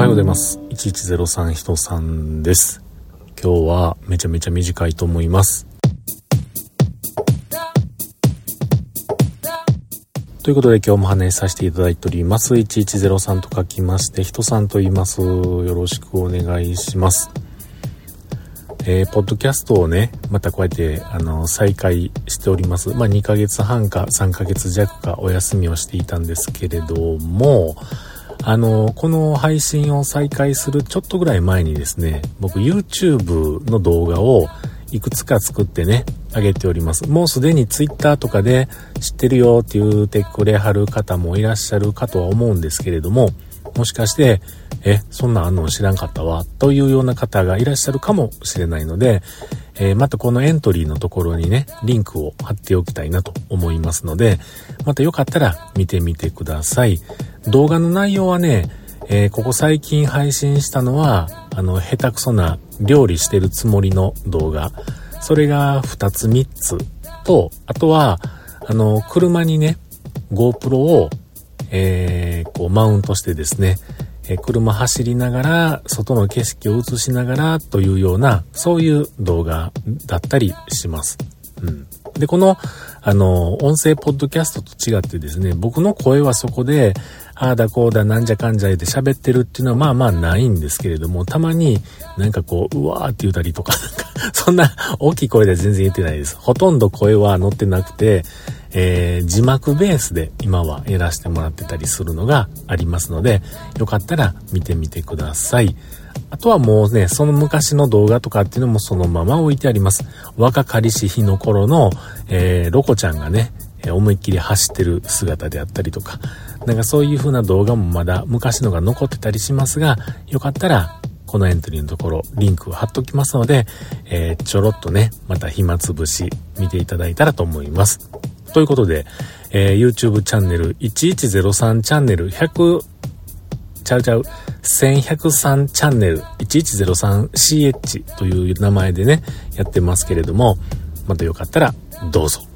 おはようございます。1103人さんです。今日はめちゃめちゃ短いと思います。ということで今日も話させていただいております。1103と書きまして、人さんと言います。よろしくお願いします。えー、ポッドキャストをね、またこうやって、あの、再開しております。まあ、2ヶ月半か3ヶ月弱かお休みをしていたんですけれども、あの、この配信を再開するちょっとぐらい前にですね、僕 YouTube の動画をいくつか作ってね、上げております。もうすでに Twitter とかで知ってるよって言うてくれはる方もいらっしゃるかとは思うんですけれども、もしかして、え、そんなあんの知らんかったわ、というような方がいらっしゃるかもしれないので、えー、またこのエントリーのところにね、リンクを貼っておきたいなと思いますので、またよかったら見てみてください。動画の内容はね、えー、ここ最近配信したのは、あの、下手くそな料理してるつもりの動画。それが2つ3つと、あとは、あの、車にね、GoPro を、えー、こう、マウントしてですね、え車走りながら、外の景色を映しながらというような、そういう動画だったりします。うん。で、この、あの、音声ポッドキャストと違ってですね、僕の声はそこで、ああだこうだなんじゃかんじゃいで喋ってるっていうのはまあまあないんですけれども、たまになんかこう、うわーって言うたりとか、なんか、そんな大きい声では全然言ってないです。ほとんど声は乗ってなくて、えー、字幕ベースで今はやらせてもらってたりするのがありますので、よかったら見てみてください。あとはもうね、その昔の動画とかっていうのもそのまま置いてあります。若かりし日の頃の、えー、ロコちゃんがね、思いっきり走ってる姿であったりとか、なんかそういう風な動画もまだ昔のが残ってたりしますが、よかったらこのエントリーのところリンクを貼っときますので、えー、ちょろっとね、また暇つぶし見ていただいたらと思います。ということで、えー、YouTube チャンネル1103チャンネル100ちゃうちゃう、1103チャンネル 1103CH という名前でね、やってますけれども、またよかったらどうぞ。